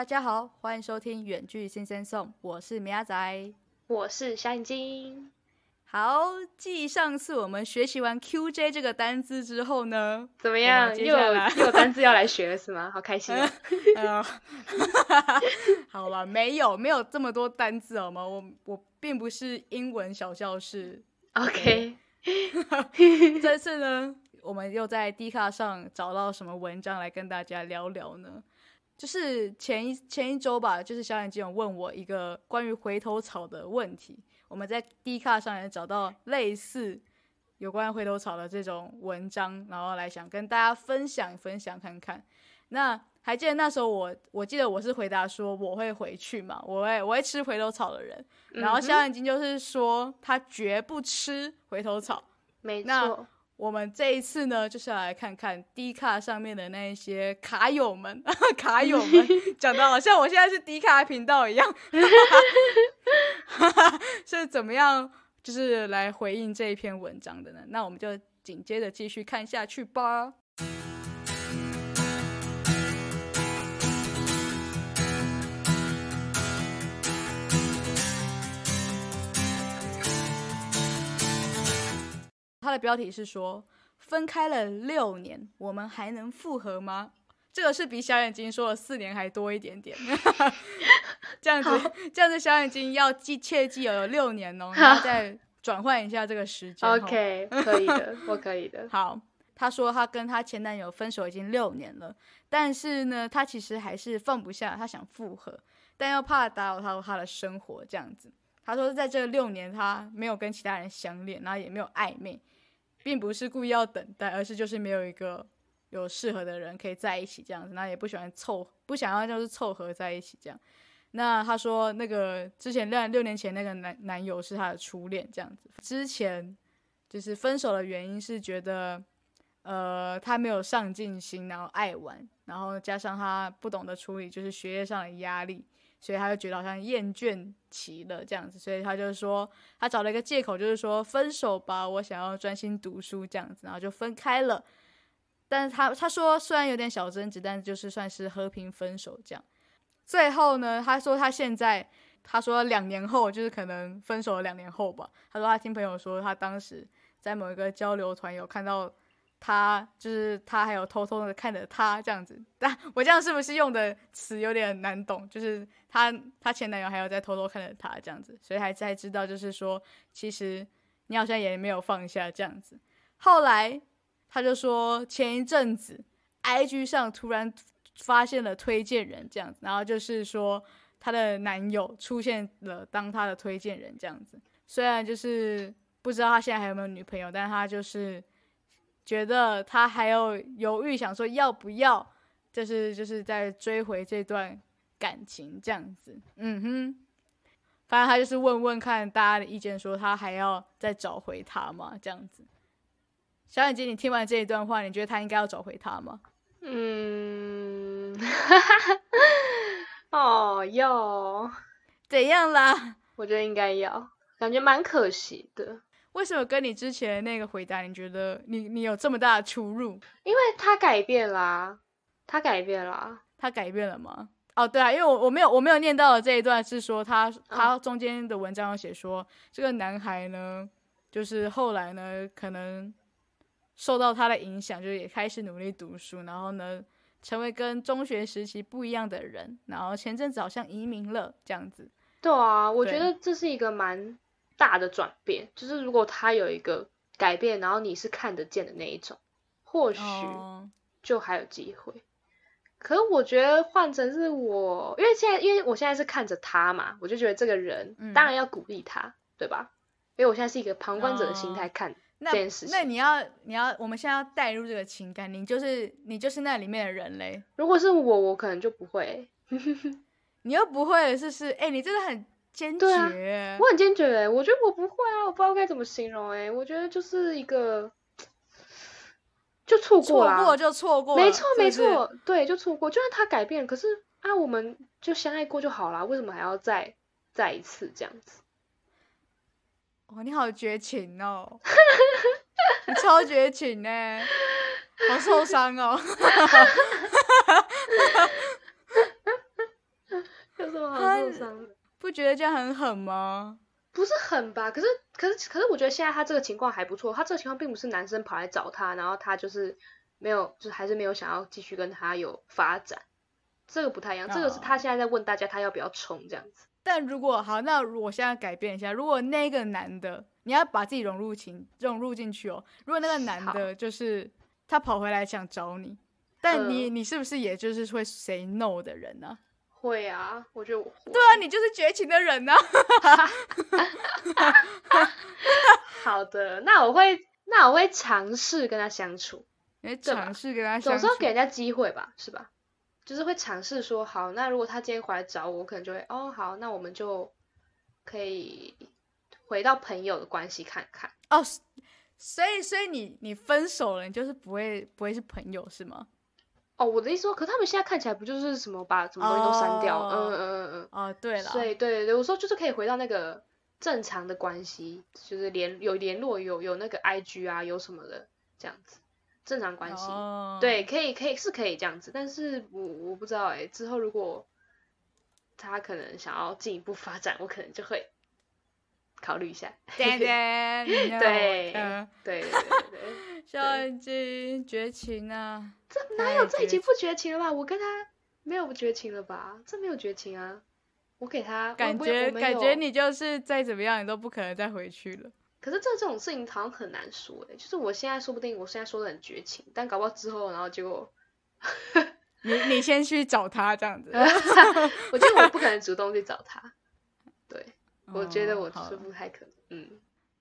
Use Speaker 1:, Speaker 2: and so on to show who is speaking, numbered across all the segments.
Speaker 1: 大家好，欢迎收听远距新生送，我是米亚仔，
Speaker 2: 我是小眼睛。
Speaker 1: 好，继上次我们学习完 QJ 这个单字之后呢，
Speaker 2: 怎么样？又有 又有单字要来学了是吗？好开心
Speaker 1: 啊！好了，没有没有这么多单字好吗？我我并不是英文小教室。
Speaker 2: OK，
Speaker 1: 这次呢，我们又在 D 卡上找到什么文章来跟大家聊聊呢？就是前一前一周吧，就是小眼睛有问我一个关于回头草的问题。我们在 D 卡上也找到类似有关回头草的这种文章，然后来想跟大家分享分享看看。那还记得那时候我，我记得我是回答说我会回去嘛，我会我会吃回头草的人。然后小眼睛就是说他绝不吃回头草。
Speaker 2: 没错。
Speaker 1: 我们这一次呢，就是要来看看 D 卡上面的那一些卡友们，卡友们 讲的好像我现在是 D 卡频道一样，是怎么样，就是来回应这一篇文章的呢？那我们就紧接着继续看下去吧。它的标题是说分开了六年，我们还能复合吗？这个是比小眼睛说了四年还多一点点。这样子，这样子，小眼睛要记切记有六年哦，然后再转换一下这个时间。
Speaker 2: OK，可以的，我可以的。
Speaker 1: 好，他说他跟他前男友分手已经六年了，但是呢，他其实还是放不下，他想复合，但又怕打扰到他的生活。这样子，他说在这六年他没有跟其他人相恋，然后也没有暧昧。并不是故意要等待，而是就是没有一个有适合的人可以在一起这样子，那也不喜欢凑，不想要就是凑合在一起这样。那他说那个之前六六年前那个男男友是他的初恋这样子，之前就是分手的原因是觉得，呃，他没有上进心，然后爱玩，然后加上他不懂得处理就是学业上的压力。所以他就觉得好像厌倦期了这样子，所以他就说他找了一个借口，就是说分手吧，我想要专心读书这样子，然后就分开了。但是他他说虽然有点小争执，但就是算是和平分手这样。最后呢，他说他现在他说两年后就是可能分手了两年后吧，他说他听朋友说他当时在某一个交流团有看到。他就是他，还有偷偷的看着他这样子，但 我这样是不是用的词有点难懂？就是他他前男友还有在偷偷看着他这样子，所以还才知道，就是说其实你好像也没有放下这样子。后来他就说前一阵子，IG 上突然发现了推荐人这样子，然后就是说她的男友出现了当他的推荐人这样子。虽然就是不知道他现在还有没有女朋友，但他就是。觉得他还要犹豫，想说要不要，就是就是在追回这段感情这样子，嗯哼，反正他就是问问看大家的意见，说他还要再找回他吗？这样子，小眼睛，你听完这一段话，你觉得他应该要找回他吗？
Speaker 2: 嗯，哦，要
Speaker 1: 怎样啦？
Speaker 2: 我觉得应该要，感觉蛮可惜的。
Speaker 1: 为什么跟你之前那个回答，你觉得你你有这么大的出入？
Speaker 2: 因为他改变啦，他改变啦，
Speaker 1: 他改变了吗？哦，对啊，因为我我没有我没有念到的这一段是说他他中间的文章有写说这个男孩呢，就是后来呢可能受到他的影响，就是也开始努力读书，然后呢成为跟中学时期不一样的人，然后前阵子好像移民了这样子。
Speaker 2: 对啊，我觉得这是一个蛮。大的转变就是，如果他有一个改变，然后你是看得见的那一种，或许就还有机会。可是我觉得换成是我，因为现在因为我现在是看着他嘛，我就觉得这个人当然要鼓励他，对吧？因为我现在是一个旁观者的心态看这件事情。
Speaker 1: 那你要你要我们现在要带入这个情感，你就是你就是那里面的人嘞。
Speaker 2: 如果是我，我可能就不会。
Speaker 1: 你又不会，是是？哎，你真的很。坚决，
Speaker 2: 我很坚决哎，我觉得我不会啊，我不知道该怎么形容哎，我觉得就是一个，就错过
Speaker 1: 了，错过就错过，
Speaker 2: 没错没错，对，就错过，就算他改变，可是啊，我们就相爱过就好了，为什么还要再再一次这样子？
Speaker 1: 哇，你好绝情哦，你超绝情呢，好受伤哦。不觉得这样很狠吗？
Speaker 2: 不是狠吧？可是可是可是，我觉得现在他这个情况还不错。他这个情况并不是男生跑来找他，然后他就是没有，就是还是没有想要继续跟他有发展。这个不太一样，这个是他现在在问大家他要不要冲这样子。
Speaker 1: 但如果好，那我现在改变一下，如果那个男的，你要把自己融入情融入进去哦。如果那个男的就是他跑回来想找你，但你你是不是也就是会 say no 的人呢？
Speaker 2: 会啊，我觉得我
Speaker 1: 对啊，你就是绝情的人呢。
Speaker 2: 好的，那我会那我会尝试跟他相处，
Speaker 1: 尝试跟他相
Speaker 2: 处，总是要给人家机会吧，是吧？就是会尝试说好，那如果他今天回来找我，可能就会哦好，那我们就可以回到朋友的关系看看
Speaker 1: 哦。所以所以你你分手了，你就是不会不会是朋友是吗？
Speaker 2: 哦，我的意思说，可他们现在看起来不就是什么把什么东西都删掉？嗯嗯嗯嗯。
Speaker 1: 哦，对了。
Speaker 2: 所以对对对，我说就是可以回到那个正常的关系，就是联有联络有有那个 I G 啊，有什么的这样子。正常关系，对，可以，可以是可以这样子，但是我我不知道哎，之后如果他可能想要进一步发展，我可能就会考虑一下。
Speaker 1: 对对
Speaker 2: 对对对对，
Speaker 1: 小眼睛绝情啊！
Speaker 2: 这哪有这已经不绝情了吧？我跟他没有不绝情了吧？这没有绝情啊！我给他
Speaker 1: 感觉感觉你就是再怎么样你都不可能再回去了。
Speaker 2: 可是这这种事情好像很难说哎，就是我现在说不定我现在说的很绝情，但搞不好之后然后结果，
Speaker 1: 你你先去找他这样子，
Speaker 2: 我觉得我不可能主动去找他，对，我觉得我是不太可能，嗯，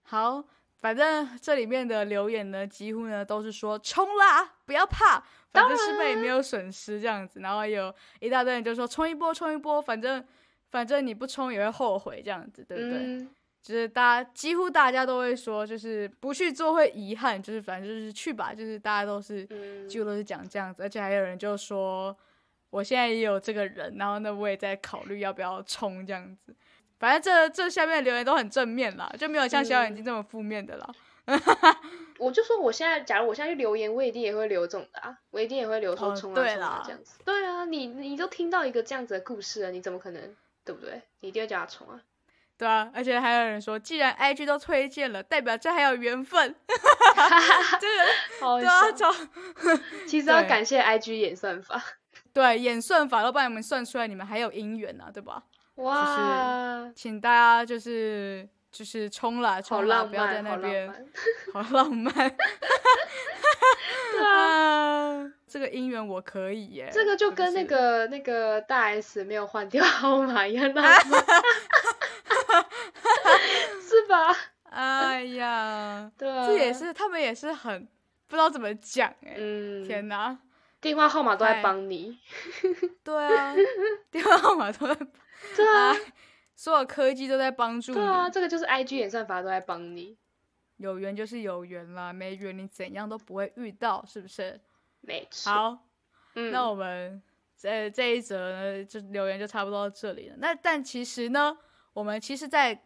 Speaker 1: 好，反正这里面的留言呢，几乎呢都是说冲啦，不要怕，反正失败也没有损失这样子，然后有一大堆人就说冲一波冲一波，反正反正你不冲也会后悔这样子，对不对？就是大家几乎大家都会说，就是不去做会遗憾，就是反正就是去吧，就是大家都是几乎都是讲这样子，而且还有人就说，我现在也有这个人，然后呢我也在考虑要不要冲这样子，反正这这下面的留言都很正面啦，就没有像小眼睛这么负面的啦。
Speaker 2: 我就说我现在，假如我现在去留言，我一定也会留这种的啊，我一定也会留说冲啊冲啊这样子。对啊，你你都听到一个这样子的故事了，你怎么可能对不对？你一定会叫他冲啊。
Speaker 1: 对啊，而且还有人说，既然 IG 都推荐了，代表这还有缘分。这个对啊，超
Speaker 2: 其 实要感谢 IG 演算法，
Speaker 1: 对演算法都帮你们算出来，你们还有姻缘啊，对吧？哇！请大家就是就是冲了冲了，不要在那边，好浪漫。
Speaker 2: 对啊，
Speaker 1: 这个姻缘我可以耶。
Speaker 2: 这个就跟那个那个大 S 没有换掉号码一样浪漫。是吧？
Speaker 1: 哎呀，
Speaker 2: 对，
Speaker 1: 这也是他们也是很不知道怎么讲哎。嗯，天哪，
Speaker 2: 电话号码都在帮你。
Speaker 1: 对啊，电话号码都在。
Speaker 2: 对啊，
Speaker 1: 所有科技都在帮助你。对
Speaker 2: 啊，这个就是 I G 演算法都在帮你。
Speaker 1: 有缘就是有缘啦，没缘你怎样都不会遇到，是不是？
Speaker 2: 没错。
Speaker 1: 好，那我们这这一则呢，就留言就差不多到这里了。那但其实呢？我们其实，在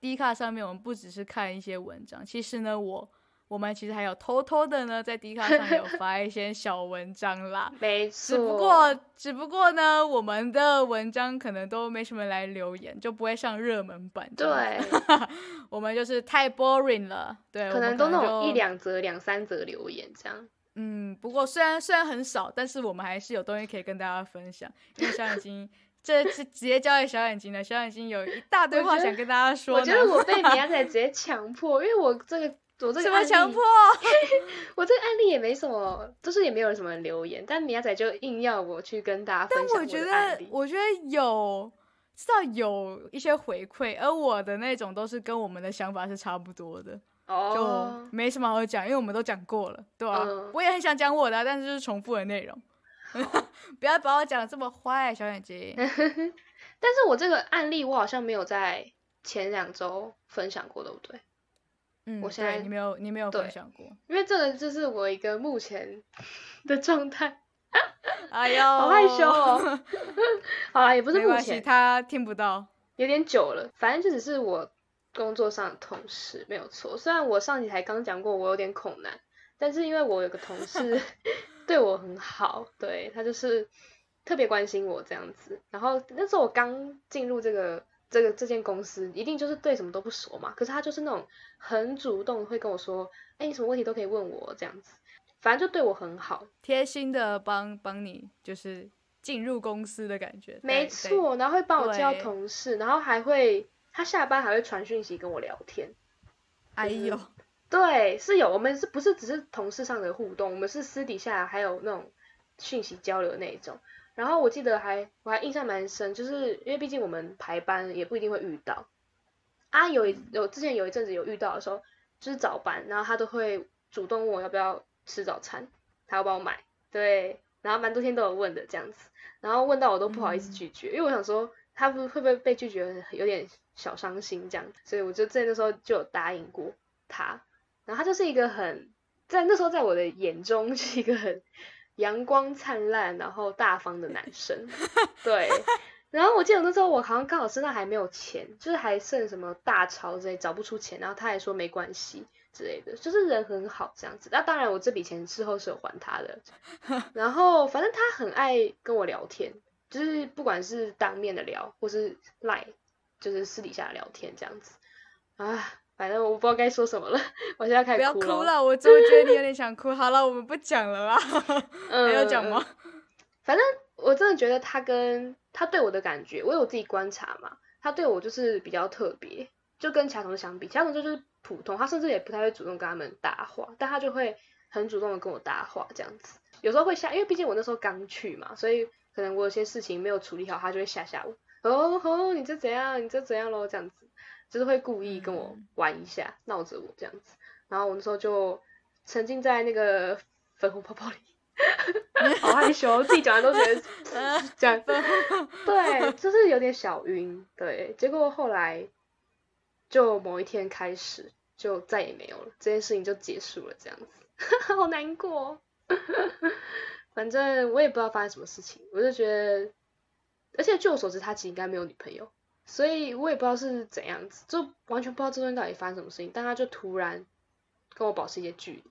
Speaker 1: D 卡上面，我们不只是看一些文章，其实呢，我我们其实还有偷偷的呢，在 D 卡上有发一些小文章啦。
Speaker 2: 没
Speaker 1: 错。只不过，只不过呢，我们的文章可能都没什么来留言，就不会上热门版。
Speaker 2: 对。
Speaker 1: 我们就是太 boring 了。对。
Speaker 2: 可能都那种一两则、两三则留言这样。
Speaker 1: 嗯，不过虽然虽然很少，但是我们还是有东西可以跟大家分享，因为像已经。这是直接交给小眼睛的，小眼睛有一大堆话想跟大家说。
Speaker 2: 我觉得我被米亚仔直接强迫，因为我这个我这个
Speaker 1: 什么强迫？
Speaker 2: 我这个案例也没什么，就是也没有什么留言，但米亚仔就硬要我去跟大家分享
Speaker 1: 我的案例。我觉得有至少有一些回馈，而我的那种都是跟我们的想法是差不多的，就没什么好讲，因为我们都讲过了，对吧？我也很想讲我的，但是就是重复的内容。不要把我讲的这么坏，小眼睛。
Speaker 2: 但是我这个案例，我好像没有在前两周分享过，对不对？
Speaker 1: 嗯，我现在你没有，你没有分享过，
Speaker 2: 因为这个就是我一个目前 的状态。
Speaker 1: 哎呦，
Speaker 2: 好害羞哦。好啦，也不是目前，
Speaker 1: 他听不到，
Speaker 2: 有点久了。反正就只是我工作上的同事，没有错。虽然我上集才刚讲过，我有点恐男，但是因为我有个同事。对我很好，对他就是特别关心我这样子。然后那时候我刚进入这个这个这间公司一定就是对什么都不熟嘛，可是他就是那种很主动会跟我说，哎，你什么问题都可以问我这样子，反正就对我很好，
Speaker 1: 贴心的帮帮你就是进入公司的感觉。
Speaker 2: 没错，然后会帮我介绍同事，然后还会他下班还会传讯息跟我聊天。
Speaker 1: 哎呦，
Speaker 2: 对，是有，我们是不是只是同事上的互动？我们是私底下还有那种讯息交流那一种。然后我记得还我还印象蛮深，就是因为毕竟我们排班也不一定会遇到啊，有一有之前有一阵子有遇到的时候，就是早班，然后他都会主动问我要不要吃早餐，他要帮我买，对，然后蛮多天都有问的这样子，然后问到我都不好意思拒绝，因为我想说他不会不会被拒绝有点小伤心这样，所以我就在那时候就有答应过他，然后他就是一个很在那时候在我的眼中是一个很。阳光灿烂，然后大方的男生，对。然后我记得那时候我好像刚好身上还没有钱，就是还剩什么大钞之类找不出钱，然后他还说没关系之类的，就是人很好这样子。那当然我这笔钱事后是有还他的。然后反正他很爱跟我聊天，就是不管是当面的聊，或是赖，就是私底下聊天这样子。啊。反正我不知道该说什么了，我现在开
Speaker 1: 始哭了。不要哭了，我真的觉得你有点想哭？好了，我们不讲了啦。还要讲吗？
Speaker 2: 反正我真的觉得他跟他对我的感觉，我有自己观察嘛。他对我就是比较特别，就跟其他同事相比，其他同事就是普通。他甚至也不太会主动跟他们搭话，但他就会很主动的跟我搭话这样子。有时候会吓，因为毕竟我那时候刚去嘛，所以可能我有些事情没有处理好，他就会吓吓我。哦吼，你这怎样？你这怎样喽？这样子。就是会故意跟我玩一下，闹着我这样子，然后我那时候就沉浸在那个粉红泡泡里，好害羞，自己讲完都觉得 讲对，就是有点小晕，对，结果后来就某一天开始就再也没有了，这件事情就结束了，这样子，好难过，反正我也不知道发生什么事情，我就觉得，而且据我所知，他其实应该没有女朋友。所以我也不知道是怎样子，就完全不知道这段到底发生什么事情。但他就突然跟我保持一些距离，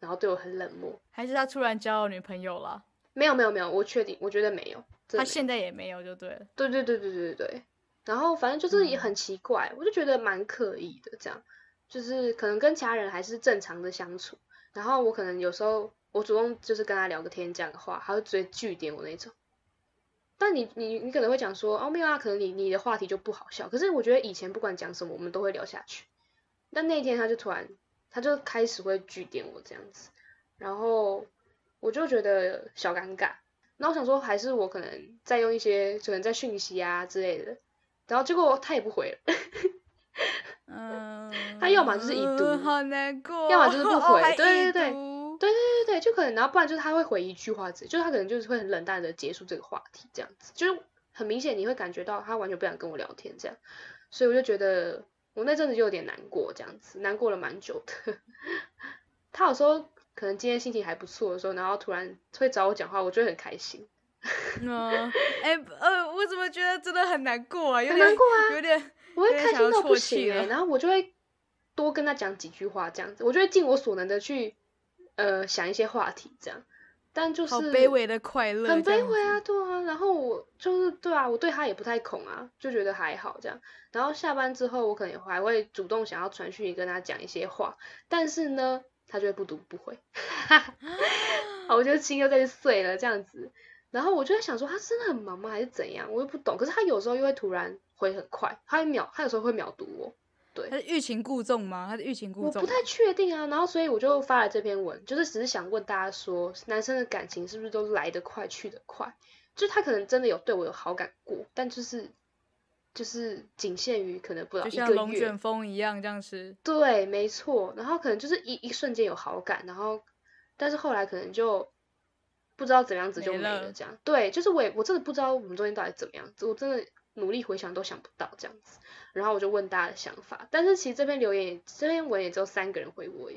Speaker 2: 然后对我很冷漠。
Speaker 1: 还是他突然交了女朋友了？
Speaker 2: 没有没有没有，我确定，我觉得没有。
Speaker 1: 他现在也没有，就对了。
Speaker 2: 对对对对对对对。然后反正就是也很奇怪，我就觉得蛮刻意的，这样就是可能跟其他人还是正常的相处。然后我可能有时候我主动就是跟他聊个天讲个话，他会直接拒点我那种。但你你你可能会讲说哦没有啊，可能你你的话题就不好笑。可是我觉得以前不管讲什么，我们都会聊下去。但那一天他就突然他就开始会拒点我这样子，然后我就觉得小尴尬。那我想说还是我可能再用一些可能在讯息啊之类的，然后结果他也不回了。嗯，他要么就是已读，
Speaker 1: 好难过，
Speaker 2: 要么就是不回。对对对就可能，然后不然就是他会回一句话，就是他可能就是会很冷淡的结束这个话题，这样子，就是很明显你会感觉到他完全不想跟我聊天这样，所以我就觉得我那阵子就有点难过，这样子，难过了蛮久的。他有时候可能今天心情还不错的时候，然后突然会找我讲话，我就很开心。
Speaker 1: 嗯，哎呃，我怎么觉得真的很难过啊？有
Speaker 2: 点难过啊，
Speaker 1: 有点，
Speaker 2: 我会开心到不行哎，然后我就会多跟他讲几句话，这样子，我就会尽我所能的去。呃，想一些话题这样，但就是
Speaker 1: 卑微的快乐，
Speaker 2: 很卑微啊，对啊。然后我就是对啊，我对他也不太恐啊，就觉得还好这样。然后下班之后，我可能还会主动想要传讯跟他讲一些话，但是呢，他就会不读不回，好，我就心又在碎了这样子。然后我就在想说，他真的很忙吗，还是怎样？我又不懂。可是他有时候又会突然回很快，他会秒，他有时候会秒读我。对，
Speaker 1: 他是欲擒故纵吗？他是欲擒故纵？
Speaker 2: 我不太确定啊。然后，所以我就发了这篇文，就是只是想问大家说，男生的感情是不是都来得快去得快？就是他可能真的有对我有好感过，但就是就是仅限于可能不知道一个月，
Speaker 1: 像龙卷风一样这样子。
Speaker 2: 对，没错。然后可能就是一一瞬间有好感，然后但是后来可能就不知道怎样子就没了这样。对，就是我也我真的不知道我们中间到底怎么样子，我真的努力回想都想不到这样子。然后我就问大家的想法，但是其实这篇留言，这篇文也只有三个人回我，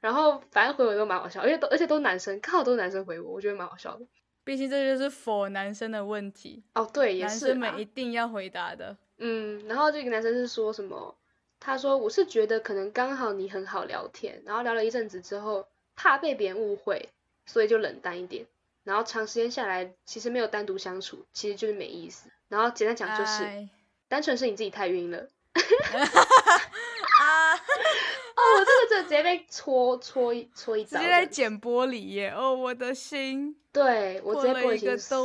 Speaker 2: 然后反正回我都蛮好笑，而且都而且都男生，刚好都是男生回我，我觉得蛮好笑的。
Speaker 1: 毕竟这就是否男生的问题
Speaker 2: 哦，对，也是，
Speaker 1: 男生们一定要回答的。
Speaker 2: 嗯，然后这个男生是说什么？他说我是觉得可能刚好你很好聊天，然后聊了一阵子之后，怕被别人误会，所以就冷淡一点，然后长时间下来，其实没有单独相处，其实就是没意思。然后简单讲就是。单纯是你自己太晕了。啊！哦，我这个就直接被戳戳一戳一刀，
Speaker 1: 直接在剪玻璃耶！哦，我的心，
Speaker 2: 对我直接
Speaker 1: 玻璃
Speaker 2: 心碎。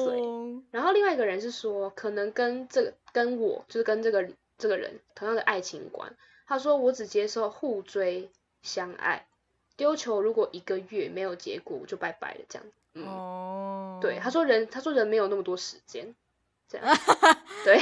Speaker 2: 然后另外一个人是说，可能跟这个跟我就是跟这个这个人同样的爱情观。他说我只接受互追相爱，丢球如果一个月没有结果，我就拜拜了这样。哦，对，他说人他说人没有那么多时间。这样 对，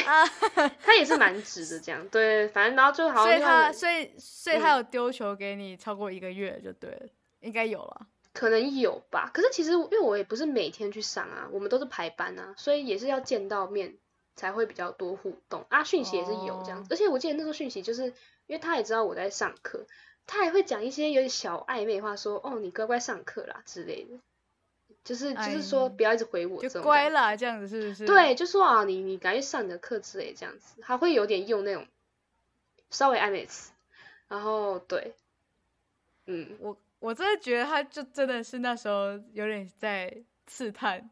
Speaker 2: 他也是蛮直的，这样对，反正然后最后好
Speaker 1: 像所以他所以所以他有丢球给你超过一个月就对了，应该有了，
Speaker 2: 可能有吧。可是其实因为我也不是每天去上啊，我们都是排班啊，所以也是要见到面才会比较多互动啊。讯息也是有这样，而且我记得那时候讯息就是因为他也知道我在上课，他还会讲一些有点小暧昧话，说哦你乖乖上课啦之类的。就是就是说，不要一直回我，
Speaker 1: 就乖啦，这样子是不是？
Speaker 2: 对，就说啊，你你赶紧上你的课之类这样子，他会有点用那种稍微暧昧词，然后对，嗯，
Speaker 1: 我我真的觉得他就真的是那时候有点在刺探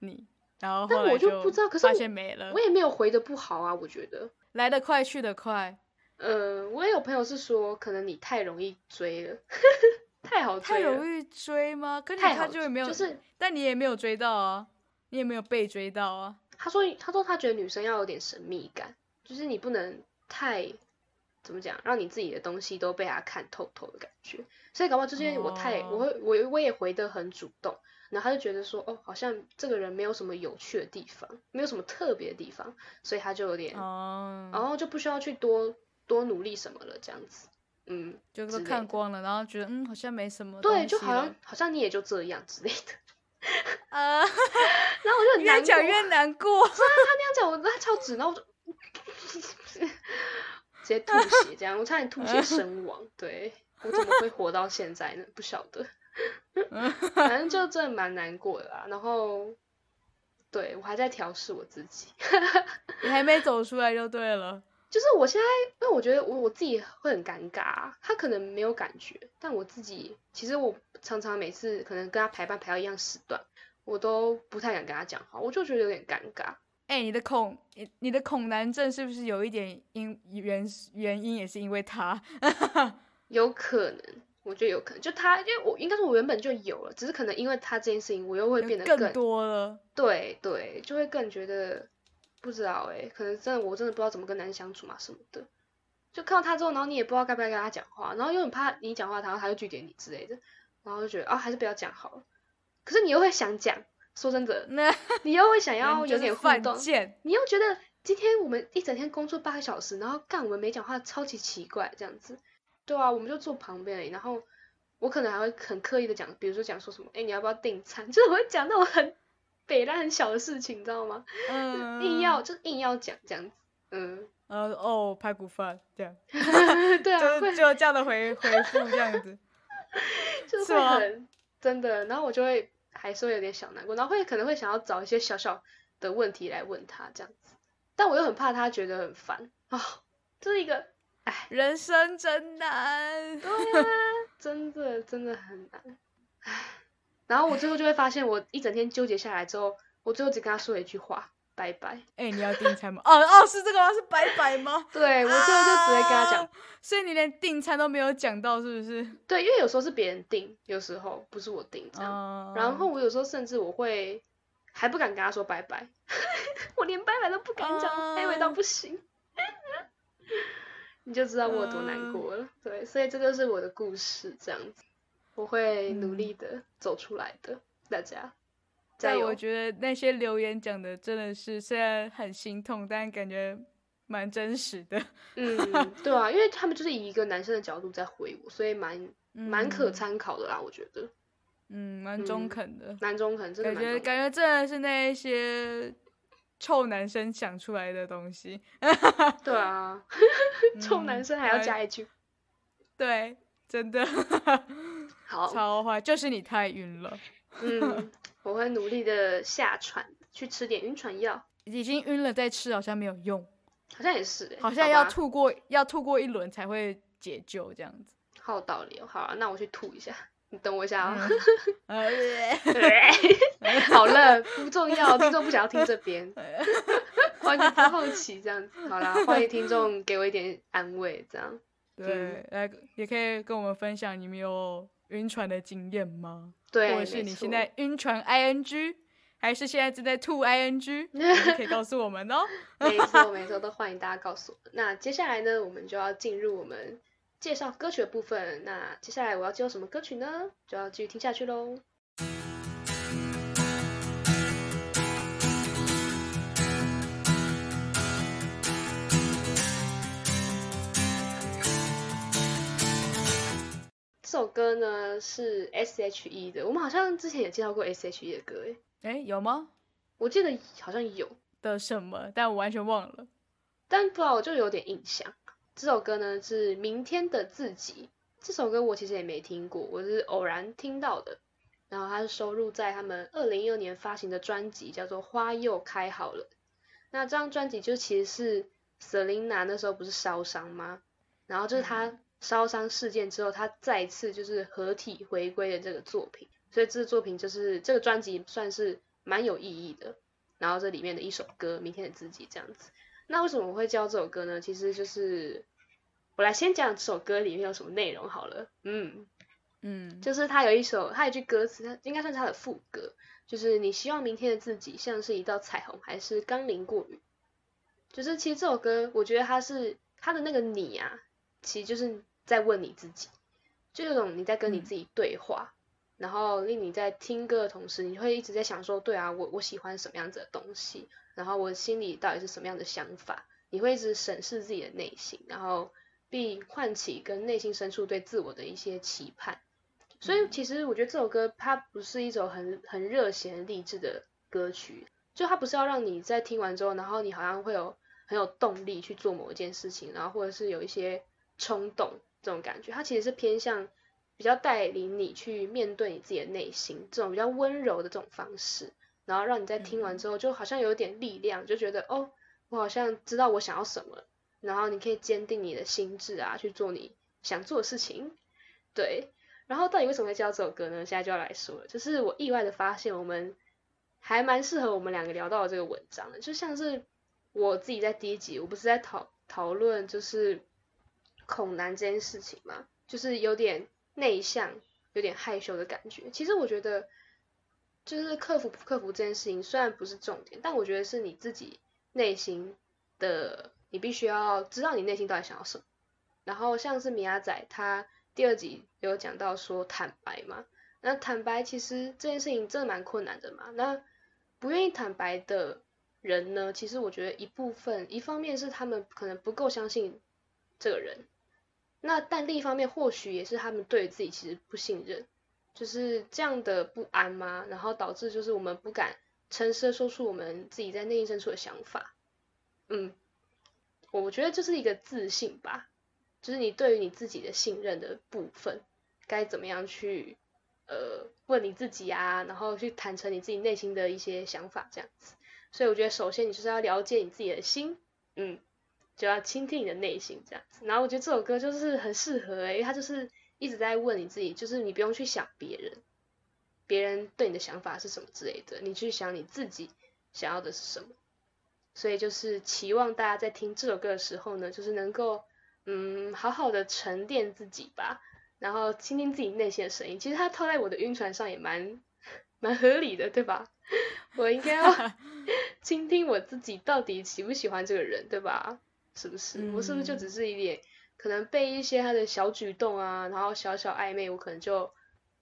Speaker 1: 你，然后
Speaker 2: 但我
Speaker 1: 就
Speaker 2: 不知道，可是
Speaker 1: 发现没了，
Speaker 2: 我也没有回的不好啊，我觉得
Speaker 1: 来得快去得快，
Speaker 2: 呃，我也有朋友是说，可能你太容易追了。太好
Speaker 1: 太容易追吗？可是他就没有，
Speaker 2: 就是，
Speaker 1: 但你也没有追到啊，你也没有被追到啊。
Speaker 2: 他说，他说他觉得女生要有点神秘感，就是你不能太怎么讲，让你自己的东西都被他看透透的感觉。所以搞不好就是我太，我会我我也回的很主动，然后他就觉得说，哦，好像这个人没有什么有趣的地方，没有什么特别的地方，所以他就有点，然后就不需要去多多努力什么了，这样子。嗯，
Speaker 1: 就是看光了，然后觉得嗯，好像没什么。
Speaker 2: 对，就好像好像你也就这样之类的。啊，然后我就很
Speaker 1: 越讲越难过。
Speaker 2: 是啊，他那样讲，我他超直，然后我就直接吐血，这样我差点吐血身 亡。对我怎么会活到现在呢？不晓得。反正就真的蛮难过的啦。然后，对我还在调试我自己。
Speaker 1: 你还没走出来就对了。
Speaker 2: 就是我现在，因为我觉得我我自己会很尴尬，他可能没有感觉，但我自己其实我常常每次可能跟他排班排到一样时段，我都不太敢跟他讲话，我就觉得有点尴尬。
Speaker 1: 哎，你的恐你你的恐男症是不是有一点因原原因也是因为他？
Speaker 2: 有可能，我觉得有可能，就他，因为我应该说我原本就有了，只是可能因为他这件事情，我又会变得
Speaker 1: 更多了。
Speaker 2: 对对，就会更觉得。不知道哎，可能真的我真的不知道怎么跟男生相处嘛什么的，就看到他之后，然后你也不知道该不该跟他讲话，然后又很怕你讲话，然后他就拒绝你之类的，然后就觉得啊还是不要讲好了。可是你又会想讲，说真的，你又会想要有点互动，你又觉得今天我们一整天工作八个小时，然后干我们没讲话，超级奇怪这样子。对啊，我们就坐旁边，然后我可能还会很刻意的讲，比如说讲说什么，哎你要不要订餐，就是我会讲那种很。北大很小的事情，你知道吗？嗯，硬要就硬要讲这样子，嗯，
Speaker 1: 呃哦，排骨饭这样，
Speaker 2: 对啊，
Speaker 1: 就就这样的回回复这样子，
Speaker 2: 就是会很真的，然后我就会还是会有点小难过，然后会可能会想要找一些小小的问题来问他这样子，但我又很怕他觉得很烦啊，这是一个，哎，
Speaker 1: 人生真难，
Speaker 2: 对啊，真的真的很难，唉。然后我最后就会发现，我一整天纠结下来之后，我最后只跟他说了一句话：拜拜。
Speaker 1: 哎，你要订餐吗？哦哦，是这个吗？是拜拜吗？
Speaker 2: 对，我最后就直接跟他讲。
Speaker 1: 所以你连订餐都没有讲到，是不是？
Speaker 2: 对，因为有时候是别人订，有时候不是我订这样。然后我有时候甚至我会还不敢跟他说拜拜，我连拜拜都不敢讲，卑微到不行。你就知道我有多难过了。对，所以这就是我的故事，这样子。我会努力的走出来的，大家加油！
Speaker 1: 我觉得那些留言讲的真的是虽然很心痛，但感觉蛮真实的。
Speaker 2: 嗯，对啊，因为他们就是以一个男生的角度在回我，所以蛮蛮可参考的啦，我觉得。
Speaker 1: 嗯，蛮中肯的，
Speaker 2: 蛮中肯，真的
Speaker 1: 感觉感觉真的是那一些臭男生想出来的东西。
Speaker 2: 对啊，臭男生还要加一句，
Speaker 1: 对，真的。
Speaker 2: 好，
Speaker 1: 超坏，就是你太晕了。
Speaker 2: 嗯，我会努力的下船，去吃点晕船药。
Speaker 1: 已经晕了再吃好像没有用，
Speaker 2: 好像也是，
Speaker 1: 好像要吐过，要吐过一轮才会解救这样子。
Speaker 2: 好有道理哦。好啊，那我去吐一下。你等我一下啊。好了，不重要，听众不想要听这边，完全不好奇这样子。好啦，欢迎听众给我一点安慰，这样。
Speaker 1: 对，来也可以跟我们分享你们有晕船的经验吗？
Speaker 2: 对，
Speaker 1: 或者是你现在晕船 ing，还是现在正在吐 ing，可以告诉我们哦。
Speaker 2: 没错没错，都欢迎大家告诉我。那接下来呢，我们就要进入我们介绍歌曲的部分。那接下来我要介绍什么歌曲呢？就要继续听下去喽。首歌呢是 S.H.E 的，我们好像之前也介绍过 S.H.E 的歌，
Speaker 1: 哎，哎，有吗？
Speaker 2: 我记得好像有
Speaker 1: 的什么，但我完全忘了。
Speaker 2: 但不知道我就有点印象。这首歌呢是《明天的自己》，这首歌我其实也没听过，我是偶然听到的。然后它是收录在他们二零一二年发行的专辑，叫做《花又开好了》。那这张专辑就其实是 Selina 那时候不是烧伤吗？然后就是他。烧伤事件之后，他再次就是合体回归的这个作品，所以这个作品就是这个专辑算是蛮有意义的。然后这里面的一首歌《明天的自己》这样子，那为什么我会教这首歌呢？其实就是我来先讲这首歌里面有什么内容好了。嗯嗯，就是他有一首，他有一句歌词，它应该算是他的副歌，就是你希望明天的自己像是一道彩虹，还是刚淋过雨？就是其实这首歌，我觉得他是他的那个你啊，其实就是。在问你自己，就这种你在跟你自己对话，然后令你在听歌的同时，你会一直在想说，对啊，我我喜欢什么样子的东西，然后我心里到底是什么样的想法，你会一直审视自己的内心，然后并唤起跟内心深处对自我的一些期盼。所以其实我觉得这首歌它不是一首很很热血、励志的歌曲，就它不是要让你在听完之后，然后你好像会有很有动力去做某一件事情，然后或者是有一些冲动。这种感觉，它其实是偏向比较带领你去面对你自己的内心，这种比较温柔的这种方式，然后让你在听完之后，就好像有点力量，就觉得哦，我好像知道我想要什么，然后你可以坚定你的心智啊，去做你想做的事情。对，然后到底为什么会教这首歌呢？现在就要来说了，就是我意外的发现，我们还蛮适合我们两个聊到的这个文章的，就像是我自己在第一集，我不是在讨讨论就是。恐男这件事情嘛，就是有点内向、有点害羞的感觉。其实我觉得，就是克服不克服这件事情，虽然不是重点，但我觉得是你自己内心的，你必须要知道你内心到底想要什么。然后像是米亚仔，他第二集有讲到说坦白嘛，那坦白其实这件事情真的蛮困难的嘛。那不愿意坦白的人呢，其实我觉得一部分，一方面是他们可能不够相信这个人。那但另一方面，或许也是他们对自己其实不信任，就是这样的不安吗？然后导致就是我们不敢诚实的说出我们自己在内心深处的想法。嗯，我觉得这是一个自信吧，就是你对于你自己的信任的部分，该怎么样去呃问你自己啊，然后去坦诚你自己内心的一些想法这样子。所以我觉得首先你就是要了解你自己的心，嗯。就要倾听你的内心这样子，然后我觉得这首歌就是很适合诶，因为它就是一直在问你自己，就是你不用去想别人，别人对你的想法是什么之类的，你去想你自己想要的是什么。所以就是期望大家在听这首歌的时候呢，就是能够嗯好好的沉淀自己吧，然后倾听自己内心的声音。其实它套在我的晕船上也蛮蛮合理的，对吧？我应该要 倾听我自己到底喜不喜欢这个人，对吧？是不是？我是不是就只是一点可能被一些他的小举动啊，然后小小暧昧，我可能就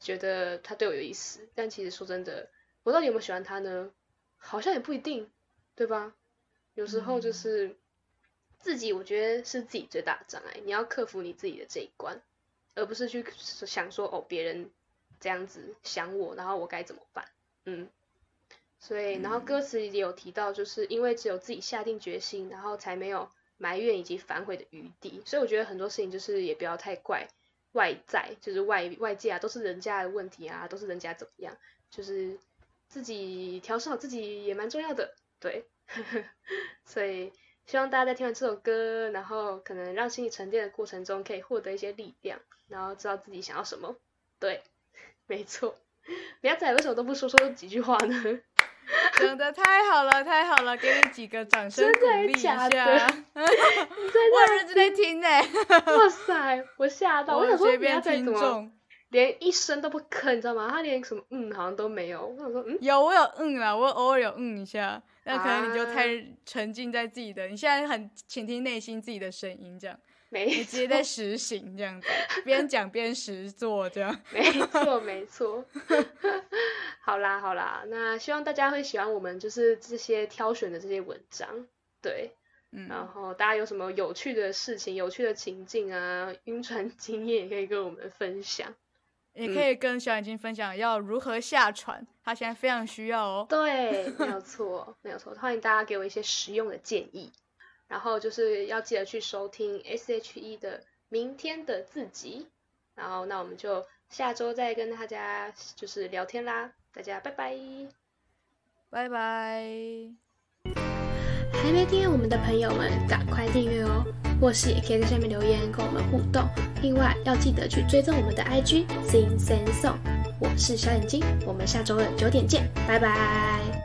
Speaker 2: 觉得他对我有意思。但其实说真的，我到底有没有喜欢他呢？好像也不一定，对吧？有时候就是自己，我觉得是自己最大的障碍。你要克服你自己的这一关，而不是去想说哦，别人这样子想我，然后我该怎么办？嗯。所以，然后歌词里也有提到，就是因为只有自己下定决心，然后才没有。埋怨以及反悔的余地，所以我觉得很多事情就是也不要太怪外在，就是外外界啊，都是人家的问题啊，都是人家怎么样，就是自己调试好自己也蛮重要的，对。所以希望大家在听完这首歌，然后可能让心理沉淀的过程中，可以获得一些力量，然后知道自己想要什么，对。没错。苗仔为什么都不说说几句话呢？
Speaker 1: 讲的太好了，太好了，给你几个掌声鼓励一下。我认真在听呢。
Speaker 2: 哇塞，我吓到，我想说苗仔
Speaker 1: 怎么
Speaker 2: 连一声都不吭，你知道吗？他连什么嗯好像都没有。我想说嗯，
Speaker 1: 有我有嗯啦，我偶尔有嗯一下，那可能你就太沉浸在自己的，你现在很倾听内心自己的声音这样。
Speaker 2: 你
Speaker 1: 直接在实行这样子，边讲 边实做这样。
Speaker 2: 没错没错。好啦好啦，那希望大家会喜欢我们就是这些挑选的这些文章，对，嗯，然后大家有什么有趣的事情、有趣的情境啊、晕船经验，也可以跟我们分享，
Speaker 1: 也可以跟小眼睛分享要如何下船，他现在非常需要哦。
Speaker 2: 对，没有 错没有错，欢迎大家给我一些实用的建议。然后就是要记得去收听 S.H.E 的《明天的自己》，然后那我们就下周再跟大家就是聊天啦，大家拜拜，
Speaker 1: 拜拜。
Speaker 2: 还没订阅我们的朋友们，赶快订阅哦！或是也可以在下面留言跟我们互动。另外要记得去追踪我们的 I.G. Sing Sing Song，我是小眼睛，我们下周的九点见，拜拜。